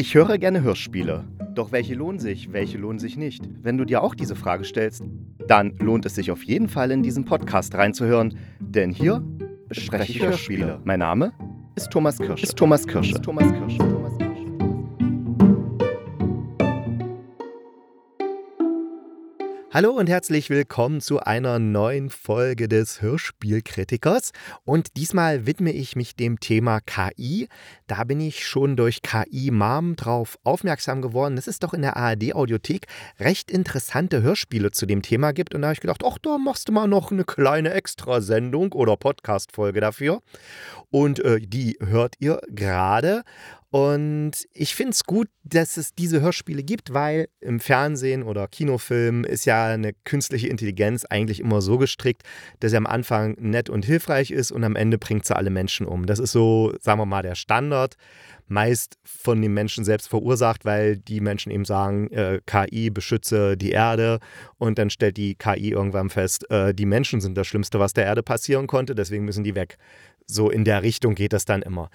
Ich höre gerne Hörspiele. Doch welche lohnen sich, welche lohnen sich nicht? Wenn du dir auch diese Frage stellst, dann lohnt es sich auf jeden Fall in diesen Podcast reinzuhören, denn hier bespreche ich Hörspiele. Mein Name ist Thomas Kirsch. Ist Thomas Kirsch. Ist Thomas Kirsch. Hallo und herzlich willkommen zu einer neuen Folge des Hörspielkritikers. Und diesmal widme ich mich dem Thema KI. Da bin ich schon durch KI Mom drauf aufmerksam geworden, dass es doch in der ARD-Audiothek recht interessante Hörspiele zu dem Thema gibt. Und da habe ich gedacht, ach, da machst du mal noch eine kleine Extrasendung oder Podcast-Folge dafür. Und äh, die hört ihr gerade. Und ich finde es gut, dass es diese Hörspiele gibt, weil im Fernsehen oder Kinofilm ist ja eine künstliche Intelligenz eigentlich immer so gestrickt, dass sie am Anfang nett und hilfreich ist und am Ende bringt sie alle Menschen um. Das ist so, sagen wir mal, der Standard. Meist von den Menschen selbst verursacht, weil die Menschen eben sagen, äh, KI beschütze die Erde und dann stellt die KI irgendwann fest, äh, die Menschen sind das Schlimmste, was der Erde passieren konnte, deswegen müssen die weg. So in der Richtung geht das dann immer.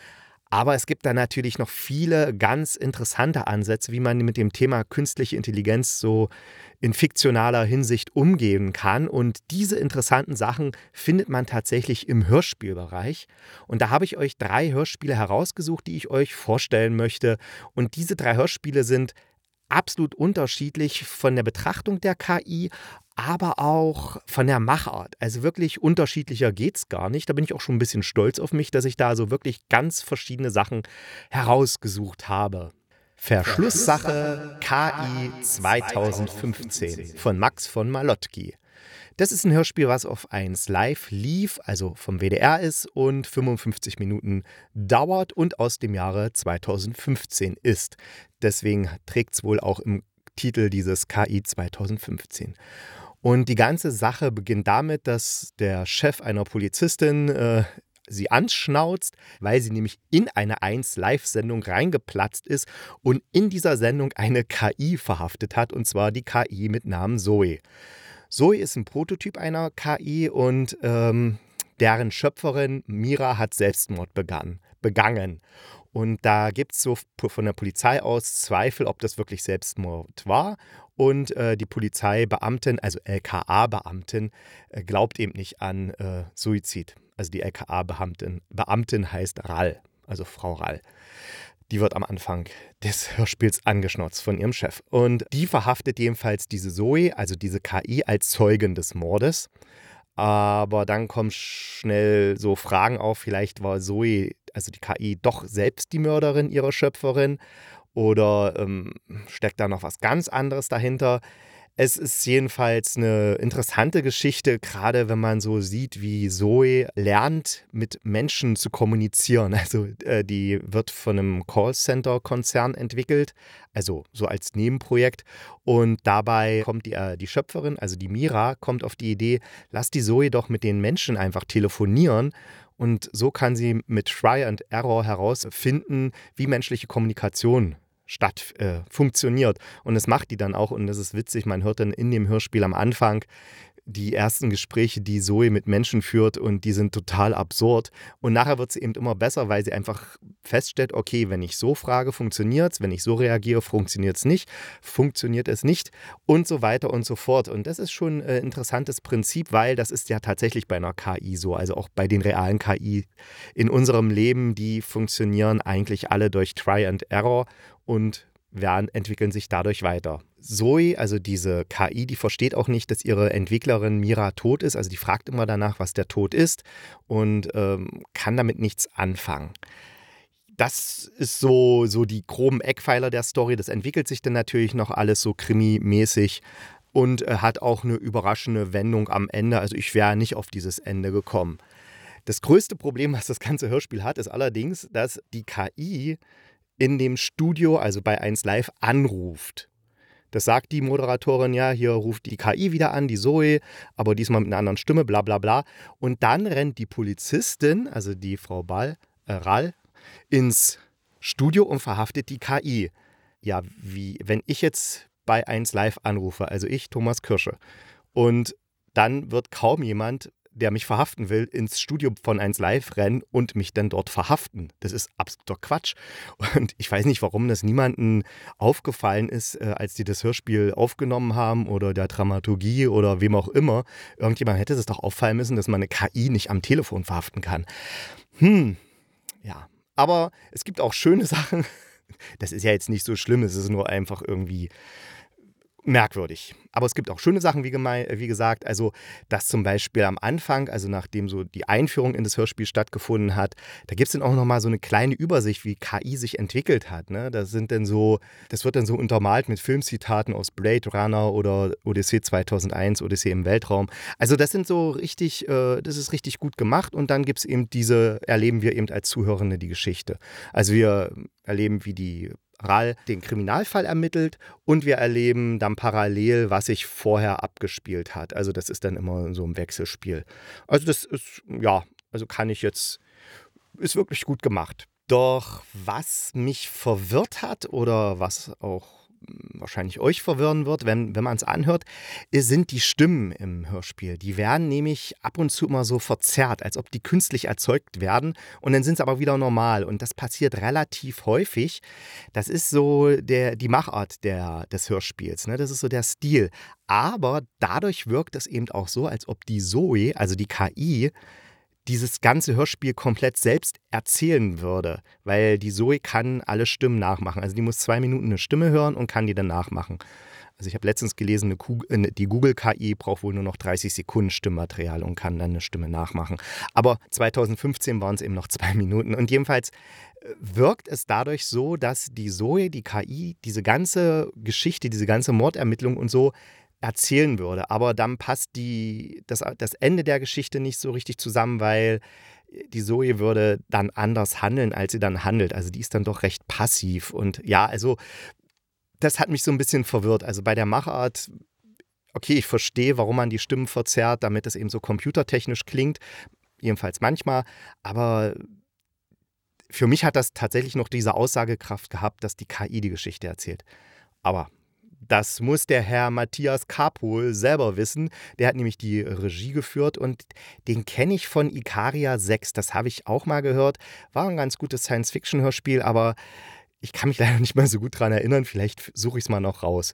Aber es gibt da natürlich noch viele ganz interessante Ansätze, wie man mit dem Thema künstliche Intelligenz so in fiktionaler Hinsicht umgehen kann. Und diese interessanten Sachen findet man tatsächlich im Hörspielbereich. Und da habe ich euch drei Hörspiele herausgesucht, die ich euch vorstellen möchte. Und diese drei Hörspiele sind absolut unterschiedlich von der Betrachtung der KI, aber auch von der Machart. Also wirklich unterschiedlicher geht es gar nicht. Da bin ich auch schon ein bisschen stolz auf mich, dass ich da so wirklich ganz verschiedene Sachen herausgesucht habe. Verschlusssache KI 2015 von Max von Malotki. Das ist ein Hörspiel, was auf 1 live lief, also vom WDR ist und 55 Minuten dauert und aus dem Jahre 2015 ist. Deswegen trägt es wohl auch im Titel dieses KI 2015. Und die ganze Sache beginnt damit, dass der Chef einer Polizistin äh, sie anschnauzt, weil sie nämlich in eine 1-Live-Sendung reingeplatzt ist und in dieser Sendung eine KI verhaftet hat, und zwar die KI mit Namen Zoe. Zoe ist ein Prototyp einer KI und ähm, deren Schöpferin Mira hat Selbstmord begann, begangen. Und da gibt es so von der Polizei aus Zweifel, ob das wirklich Selbstmord war. Und äh, die Polizeibeamtin, also LKA-Beamtin, äh, glaubt eben nicht an äh, Suizid. Also die LKA-Beamtin Beamtin heißt Rall, also Frau Rall. Die wird am Anfang des Hörspiels angeschnotzt von ihrem Chef. Und die verhaftet jedenfalls diese Zoe, also diese KI, als Zeugin des Mordes. Aber dann kommen schnell so Fragen auf, vielleicht war Zoe, also die KI, doch selbst die Mörderin ihrer Schöpferin oder ähm, steckt da noch was ganz anderes dahinter? Es ist jedenfalls eine interessante Geschichte, gerade wenn man so sieht, wie Zoe lernt, mit Menschen zu kommunizieren. Also äh, die wird von einem Callcenter-Konzern entwickelt, also so als Nebenprojekt. Und dabei kommt die, äh, die Schöpferin, also die Mira, kommt auf die Idee, lass die Zoe doch mit den Menschen einfach telefonieren. Und so kann sie mit Try and Error herausfinden, wie menschliche Kommunikation statt äh, funktioniert. Und es macht die dann auch, und das ist witzig, man hört dann in dem Hörspiel am Anfang, die ersten Gespräche, die Zoe mit Menschen führt und die sind total absurd. Und nachher wird sie eben immer besser, weil sie einfach feststellt, okay, wenn ich so frage, funktioniert es, wenn ich so reagiere, funktioniert es nicht, funktioniert es nicht und so weiter und so fort. Und das ist schon ein interessantes Prinzip, weil das ist ja tatsächlich bei einer KI so, also auch bei den realen KI in unserem Leben, die funktionieren eigentlich alle durch Try and Error und entwickeln sich dadurch weiter. Zoe, also diese KI, die versteht auch nicht, dass ihre Entwicklerin Mira tot ist. Also die fragt immer danach, was der Tod ist und ähm, kann damit nichts anfangen. Das ist so, so die groben Eckpfeiler der Story. Das entwickelt sich dann natürlich noch alles so krimi-mäßig und äh, hat auch eine überraschende Wendung am Ende. Also ich wäre nicht auf dieses Ende gekommen. Das größte Problem, was das ganze Hörspiel hat, ist allerdings, dass die KI in dem Studio, also bei 1 Live, anruft. Das sagt die Moderatorin ja, hier ruft die KI wieder an, die Zoe, aber diesmal mit einer anderen Stimme, bla bla bla. Und dann rennt die Polizistin, also die Frau Ball, äh, Rall, ins Studio und verhaftet die KI. Ja, wie, wenn ich jetzt bei 1 Live anrufe, also ich, Thomas Kirsche, und dann wird kaum jemand der mich verhaften will, ins Studio von 1 Live rennen und mich dann dort verhaften. Das ist absoluter Quatsch. Und ich weiß nicht, warum das niemandem aufgefallen ist, äh, als die das Hörspiel aufgenommen haben oder der Dramaturgie oder wem auch immer. Irgendjemand hätte es doch auffallen müssen, dass man eine KI nicht am Telefon verhaften kann. Hm, ja. Aber es gibt auch schöne Sachen. Das ist ja jetzt nicht so schlimm, es ist nur einfach irgendwie merkwürdig. Aber es gibt auch schöne Sachen, wie, wie, gesagt. Also, dass zum Beispiel am Anfang, also nachdem so die Einführung in das Hörspiel stattgefunden hat, da gibt es dann auch nochmal so eine kleine Übersicht, wie KI sich entwickelt hat. Ne? Das sind dann so, das wird dann so untermalt mit Filmzitaten aus Blade Runner oder Odyssee 2001, Odyssee im Weltraum. Also, das sind so richtig, äh, das ist richtig gut gemacht. Und dann gibt es eben diese, erleben wir eben als Zuhörende die Geschichte. Also, wir erleben, wie die Ral den Kriminalfall ermittelt und wir erleben dann parallel, was sich vorher abgespielt hat. Also das ist dann immer so ein Wechselspiel. Also das ist, ja, also kann ich jetzt, ist wirklich gut gemacht. Doch was mich verwirrt hat oder was auch wahrscheinlich euch verwirren wird, wenn, wenn man es anhört, sind die Stimmen im Hörspiel. Die werden nämlich ab und zu immer so verzerrt, als ob die künstlich erzeugt werden und dann sind sie aber wieder normal. Und das passiert relativ häufig. Das ist so der, die Machart der, des Hörspiels. Ne? Das ist so der Stil. Aber dadurch wirkt es eben auch so, als ob die Zoe, also die KI, dieses ganze Hörspiel komplett selbst erzählen würde, weil die Zoe kann alle Stimmen nachmachen. Also die muss zwei Minuten eine Stimme hören und kann die dann nachmachen. Also ich habe letztens gelesen, eine, die Google-KI braucht wohl nur noch 30 Sekunden Stimmmaterial und kann dann eine Stimme nachmachen. Aber 2015 waren es eben noch zwei Minuten. Und jedenfalls äh, wirkt es dadurch so, dass die Zoe, die KI, diese ganze Geschichte, diese ganze Mordermittlung und so erzählen würde. Aber dann passt die, das, das Ende der Geschichte nicht so richtig zusammen, weil die Zoe würde dann anders handeln, als sie dann handelt. Also die ist dann doch recht passiv. Und ja, also das hat mich so ein bisschen verwirrt. Also bei der Machart, okay, ich verstehe, warum man die Stimmen verzerrt, damit es eben so computertechnisch klingt. Jedenfalls manchmal. Aber für mich hat das tatsächlich noch diese Aussagekraft gehabt, dass die KI die Geschichte erzählt. Aber das muss der Herr Matthias Kapol selber wissen. Der hat nämlich die Regie geführt und den kenne ich von Ikaria 6. Das habe ich auch mal gehört. War ein ganz gutes Science-Fiction-Hörspiel, aber ich kann mich leider nicht mehr so gut daran erinnern. Vielleicht suche ich es mal noch raus.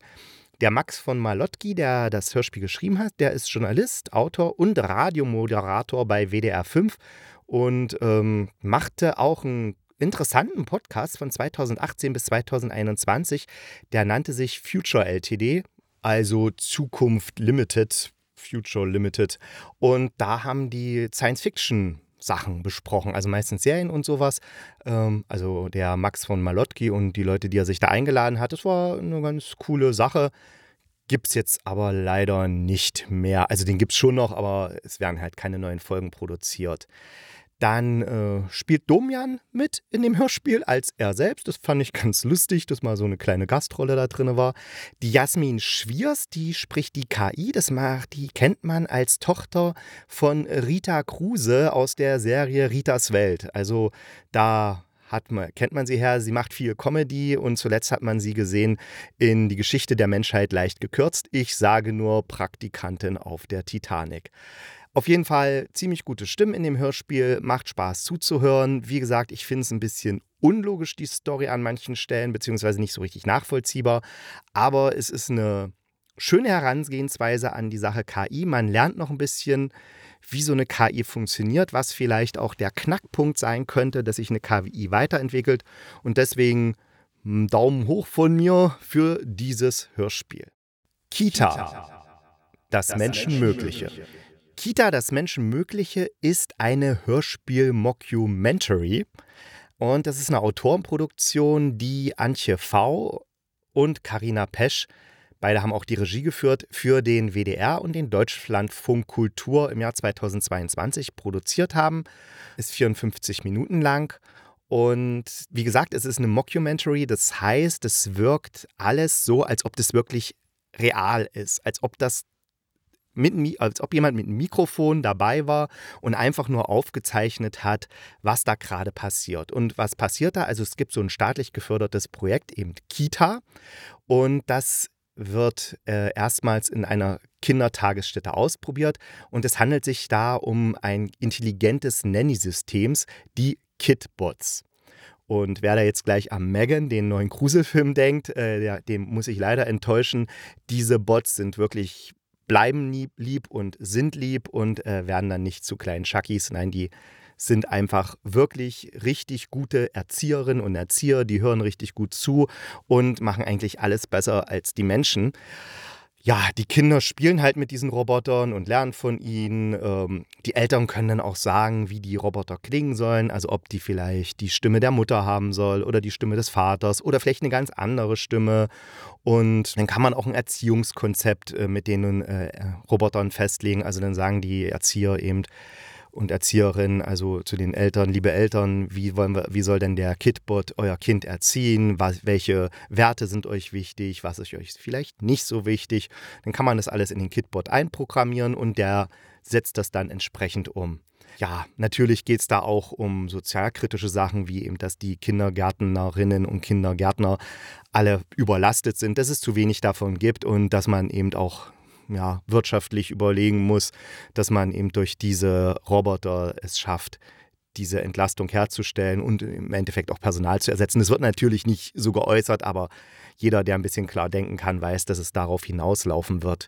Der Max von Malotki, der das Hörspiel geschrieben hat, der ist Journalist, Autor und Radiomoderator bei WDR 5 und ähm, machte auch einen interessanten Podcast von 2018 bis 2021. Der nannte sich Future LTD, also Zukunft Limited, Future Limited. Und da haben die Science-Fiction Sachen besprochen, also meistens Serien und sowas. Ähm, also der Max von Malotki und die Leute, die er sich da eingeladen hat, das war eine ganz coole Sache. Gibt es jetzt aber leider nicht mehr. Also den gibt es schon noch, aber es werden halt keine neuen Folgen produziert. Dann äh, spielt Domian mit in dem Hörspiel als er selbst. Das fand ich ganz lustig, dass mal so eine kleine Gastrolle da drin war. Die Jasmin Schwiers, die spricht die KI. Das macht, die kennt man als Tochter von Rita Kruse aus der Serie Ritas Welt. Also da hat man, kennt man sie her. Sie macht viel Comedy und zuletzt hat man sie gesehen in Die Geschichte der Menschheit leicht gekürzt. Ich sage nur Praktikantin auf der Titanic. Auf jeden Fall ziemlich gute Stimmen in dem Hörspiel, macht Spaß zuzuhören. Wie gesagt, ich finde es ein bisschen unlogisch, die Story an manchen Stellen, beziehungsweise nicht so richtig nachvollziehbar. Aber es ist eine schöne Herangehensweise an die Sache KI. Man lernt noch ein bisschen, wie so eine KI funktioniert, was vielleicht auch der Knackpunkt sein könnte, dass sich eine KI weiterentwickelt. Und deswegen einen Daumen hoch von mir für dieses Hörspiel. Kita. Kita. Das, das Menschenmögliche. Kita, das Menschenmögliche ist eine Hörspiel-Mockumentary. Und das ist eine Autorenproduktion, die Antje V. und Karina Pesch, beide haben auch die Regie geführt, für den WDR und den Deutschlandfunk Kultur im Jahr 2022 produziert haben. Ist 54 Minuten lang. Und wie gesagt, es ist eine Mockumentary, das heißt, es wirkt alles so, als ob das wirklich real ist, als ob das mit, als ob jemand mit einem Mikrofon dabei war und einfach nur aufgezeichnet hat, was da gerade passiert. Und was passiert da? Also es gibt so ein staatlich gefördertes Projekt, eben Kita. Und das wird äh, erstmals in einer Kindertagesstätte ausprobiert. Und es handelt sich da um ein intelligentes Nanny-Systems, die Kitbots. Und wer da jetzt gleich an Megan, den neuen Gruselfilm, denkt, äh, der, dem muss ich leider enttäuschen. Diese Bots sind wirklich, bleiben lieb und sind lieb und äh, werden dann nicht zu kleinen Schuckies. Nein, die sind einfach wirklich richtig gute Erzieherinnen und Erzieher, die hören richtig gut zu und machen eigentlich alles besser als die Menschen ja, die Kinder spielen halt mit diesen Robotern und lernen von ihnen. Ähm, die Eltern können dann auch sagen, wie die Roboter klingen sollen. Also ob die vielleicht die Stimme der Mutter haben soll oder die Stimme des Vaters oder vielleicht eine ganz andere Stimme. Und dann kann man auch ein Erziehungskonzept äh, mit den äh, Robotern festlegen. Also dann sagen die Erzieher eben, und Erzieherin, also zu den Eltern, liebe Eltern, wie, wollen wir, wie soll denn der Kitbot euer Kind erziehen? Was, welche Werte sind euch wichtig? Was ist euch vielleicht nicht so wichtig? Dann kann man das alles in den Kitbot einprogrammieren und der setzt das dann entsprechend um. Ja, natürlich geht es da auch um sozialkritische Sachen, wie eben, dass die Kindergärtnerinnen und Kindergärtner alle überlastet sind, dass es zu wenig davon gibt und dass man eben auch ja, wirtschaftlich überlegen muss, dass man eben durch diese Roboter es schafft, diese Entlastung herzustellen und im Endeffekt auch Personal zu ersetzen. Das wird natürlich nicht so geäußert, aber jeder, der ein bisschen klar denken kann, weiß, dass es darauf hinauslaufen wird.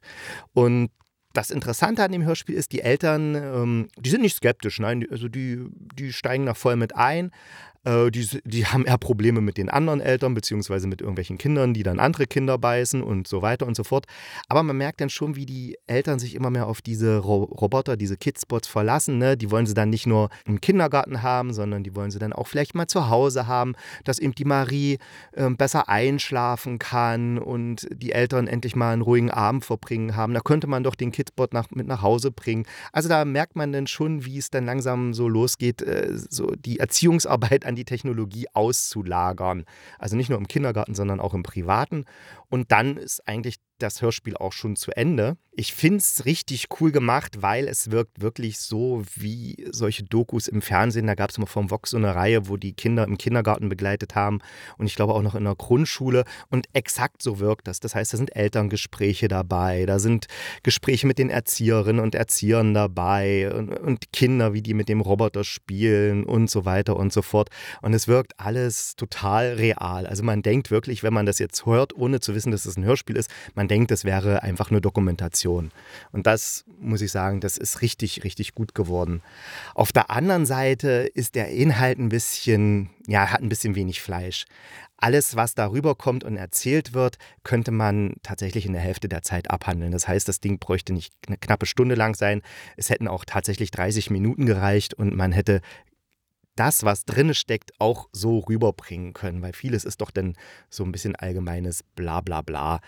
Und das Interessante an dem Hörspiel ist, die Eltern, ähm, die sind nicht skeptisch, nein, also die, die steigen da voll mit ein, äh, die, die haben eher Probleme mit den anderen Eltern, beziehungsweise mit irgendwelchen Kindern, die dann andere Kinder beißen und so weiter und so fort. Aber man merkt dann schon, wie die Eltern sich immer mehr auf diese Ro Roboter, diese Kidspots verlassen. Ne? Die wollen sie dann nicht nur im Kindergarten haben, sondern die wollen sie dann auch vielleicht mal zu Hause haben, dass eben die Marie äh, besser einschlafen kann und die Eltern endlich mal einen ruhigen Abend verbringen haben. Da könnte man doch den Kidsbot nach, mit nach Hause bringen. Also da merkt man dann schon, wie es dann langsam so losgeht, äh, so die Erziehungsarbeit an die Technologie auszulagern. Also nicht nur im Kindergarten, sondern auch im privaten. Und dann ist eigentlich das Hörspiel auch schon zu Ende. Ich finde es richtig cool gemacht, weil es wirkt wirklich so wie solche Dokus im Fernsehen. Da gab es mal vom Vox so eine Reihe, wo die Kinder im Kindergarten begleitet haben und ich glaube auch noch in der Grundschule. Und exakt so wirkt das. Das heißt, da sind Elterngespräche dabei, da sind Gespräche mit den Erzieherinnen und Erziehern dabei und, und Kinder, wie die mit dem Roboter spielen und so weiter und so fort. Und es wirkt alles total real. Also man denkt wirklich, wenn man das jetzt hört, ohne zu wissen, dass es ein Hörspiel ist, man denkt, das wäre einfach nur Dokumentation. Und das muss ich sagen, das ist richtig, richtig gut geworden. Auf der anderen Seite ist der Inhalt ein bisschen, ja, hat ein bisschen wenig Fleisch. Alles, was darüber kommt und erzählt wird, könnte man tatsächlich in der Hälfte der Zeit abhandeln. Das heißt, das Ding bräuchte nicht eine knappe Stunde lang sein. Es hätten auch tatsächlich 30 Minuten gereicht und man hätte das, was drin steckt, auch so rüberbringen können, weil vieles ist doch dann so ein bisschen allgemeines Blablabla. Bla, bla.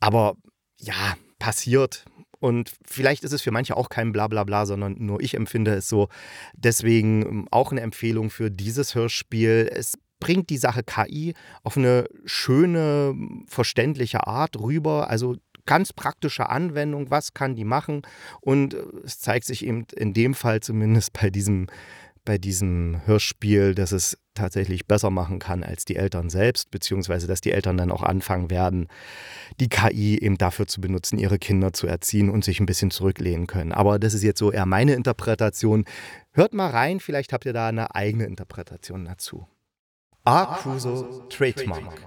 Aber ja, passiert. Und vielleicht ist es für manche auch kein Blablabla, bla, bla, sondern nur ich empfinde es so. Deswegen ähm, auch eine Empfehlung für dieses Hörspiel. Es bringt die Sache KI auf eine schöne, verständliche Art rüber. Also ganz praktische Anwendung, was kann die machen? Und äh, es zeigt sich eben in dem Fall zumindest bei diesem bei diesem Hörspiel, dass es tatsächlich besser machen kann als die Eltern selbst, beziehungsweise dass die Eltern dann auch anfangen werden, die KI eben dafür zu benutzen, ihre Kinder zu erziehen und sich ein bisschen zurücklehnen können. Aber das ist jetzt so eher meine Interpretation. Hört mal rein, vielleicht habt ihr da eine eigene Interpretation dazu. A. Crusoe Trademark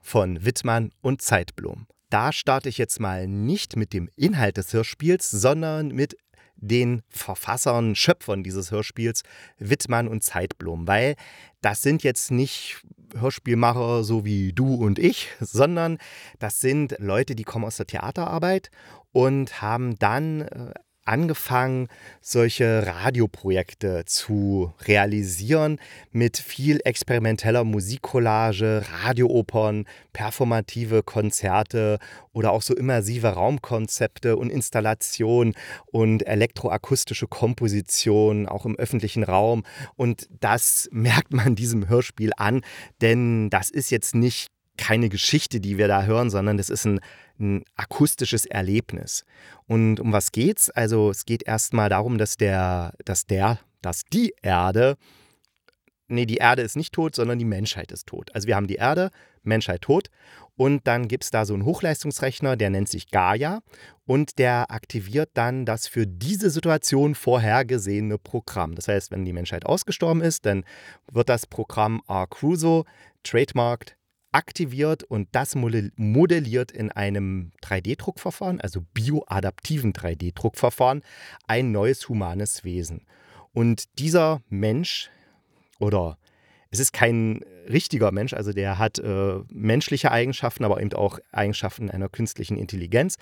von Wittmann und Zeitblom. Da starte ich jetzt mal nicht mit dem Inhalt des Hörspiels, sondern mit den Verfassern, Schöpfern dieses Hörspiels, Wittmann und Zeitblom, weil das sind jetzt nicht Hörspielmacher so wie du und ich, sondern das sind Leute, die kommen aus der Theaterarbeit und haben dann äh, angefangen, solche Radioprojekte zu realisieren mit viel experimenteller Musikcollage, Radioopern, performative Konzerte oder auch so immersive Raumkonzepte und Installationen und elektroakustische Komposition auch im öffentlichen Raum. Und das merkt man diesem Hörspiel an, denn das ist jetzt nicht keine Geschichte, die wir da hören, sondern das ist ein ein akustisches Erlebnis. Und um was geht's? Also es geht erstmal darum, dass der, dass der, dass die Erde nee, die Erde ist nicht tot, sondern die Menschheit ist tot. Also wir haben die Erde, Menschheit tot und dann gibt es da so einen Hochleistungsrechner, der nennt sich Gaia und der aktiviert dann das für diese Situation vorhergesehene Programm. Das heißt, wenn die Menschheit ausgestorben ist, dann wird das Programm R-Crusoe trademarked aktiviert und das modelliert in einem 3D-Druckverfahren, also bioadaptiven 3D-Druckverfahren, ein neues humanes Wesen. Und dieser Mensch oder es ist kein richtiger Mensch, also der hat äh, menschliche Eigenschaften, aber eben auch Eigenschaften einer künstlichen Intelligenz.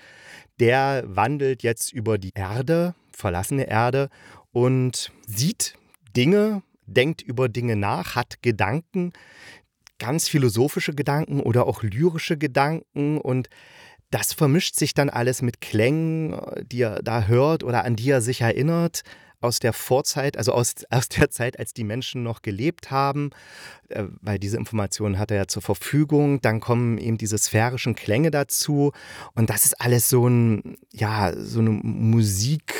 Der wandelt jetzt über die Erde, verlassene Erde und sieht Dinge, denkt über Dinge nach, hat Gedanken, ganz philosophische Gedanken oder auch lyrische Gedanken und das vermischt sich dann alles mit Klängen, die er da hört oder an die er sich erinnert aus der Vorzeit, also aus, aus der Zeit, als die Menschen noch gelebt haben, äh, weil diese Informationen hat er ja zur Verfügung. Dann kommen eben diese sphärischen Klänge dazu und das ist alles so ein, ja, so eine Musik.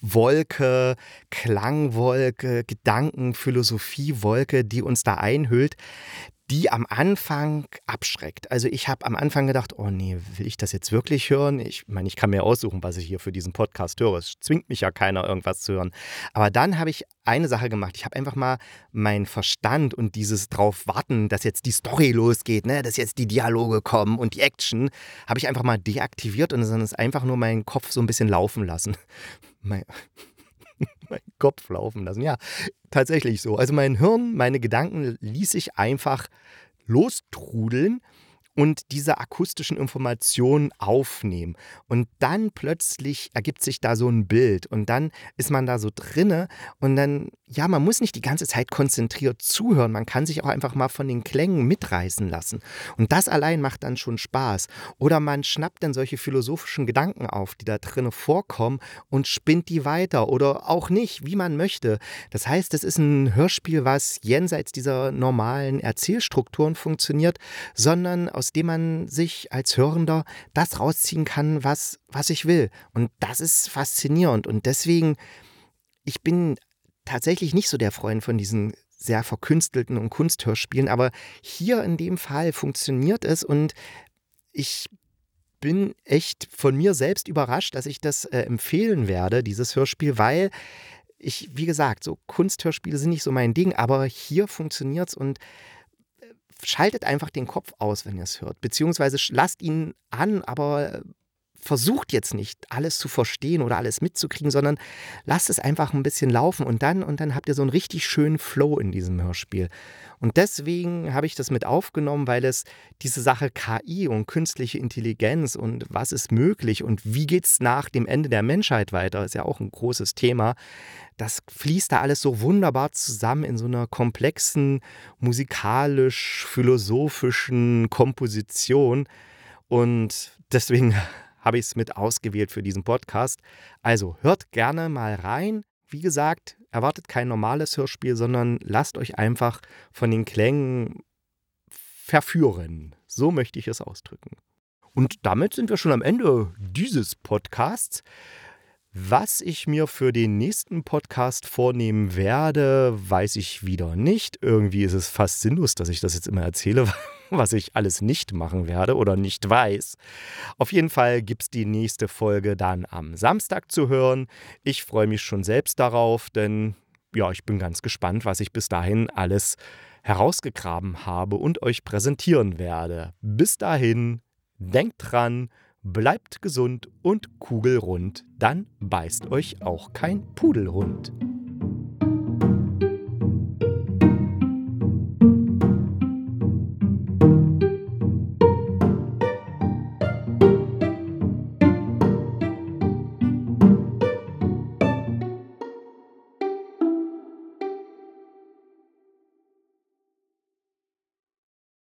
Wolke, Klangwolke, Gedanken, Philosophiewolke, die uns da einhüllt, die am Anfang abschreckt. Also ich habe am Anfang gedacht, oh nee, will ich das jetzt wirklich hören? Ich meine, ich kann mir aussuchen, was ich hier für diesen Podcast höre. Es zwingt mich ja keiner, irgendwas zu hören. Aber dann habe ich eine Sache gemacht. Ich habe einfach mal meinen Verstand und dieses drauf warten, dass jetzt die Story losgeht, ne? dass jetzt die Dialoge kommen und die Action, habe ich einfach mal deaktiviert und dann ist einfach nur meinen Kopf so ein bisschen laufen lassen. Mein meinen Kopf laufen lassen. Ja, tatsächlich so. Also mein Hirn, meine Gedanken ließ ich einfach lostrudeln und diese akustischen Informationen aufnehmen. Und dann plötzlich ergibt sich da so ein Bild und dann ist man da so drinne und dann, ja, man muss nicht die ganze Zeit konzentriert zuhören, man kann sich auch einfach mal von den Klängen mitreißen lassen. Und das allein macht dann schon Spaß. Oder man schnappt dann solche philosophischen Gedanken auf, die da drinne vorkommen und spinnt die weiter oder auch nicht, wie man möchte. Das heißt, es ist ein Hörspiel, was jenseits dieser normalen Erzählstrukturen funktioniert, sondern aus aus dem man sich als Hörender das rausziehen kann, was, was ich will. Und das ist faszinierend. Und deswegen, ich bin tatsächlich nicht so der Freund von diesen sehr verkünstelten und Kunsthörspielen, aber hier in dem Fall funktioniert es und ich bin echt von mir selbst überrascht, dass ich das äh, empfehlen werde, dieses Hörspiel, weil ich, wie gesagt, so Kunsthörspiele sind nicht so mein Ding, aber hier funktioniert es und schaltet einfach den Kopf aus, wenn ihr es hört. Beziehungsweise lasst ihn an, aber versucht jetzt nicht alles zu verstehen oder alles mitzukriegen, sondern lasst es einfach ein bisschen laufen und dann und dann habt ihr so einen richtig schönen Flow in diesem Hörspiel. Und deswegen habe ich das mit aufgenommen, weil es diese Sache KI und künstliche Intelligenz und was ist möglich und wie geht es nach dem Ende der Menschheit weiter, ist ja auch ein großes Thema. Das fließt da alles so wunderbar zusammen in so einer komplexen musikalisch-philosophischen Komposition. Und deswegen habe ich es mit ausgewählt für diesen Podcast. Also hört gerne mal rein. Wie gesagt, erwartet kein normales Hörspiel, sondern lasst euch einfach von den Klängen verführen. So möchte ich es ausdrücken. Und damit sind wir schon am Ende dieses Podcasts. Was ich mir für den nächsten Podcast vornehmen werde, weiß ich wieder nicht. Irgendwie ist es fast sinnlos, dass ich das jetzt immer erzähle, was ich alles nicht machen werde oder nicht weiß. Auf jeden Fall gibt es die nächste Folge dann am Samstag zu hören. Ich freue mich schon selbst darauf, denn ja, ich bin ganz gespannt, was ich bis dahin alles herausgegraben habe und euch präsentieren werde. Bis dahin, denkt dran, bleibt gesund und kugelrund, dann beißt euch auch kein Pudelhund.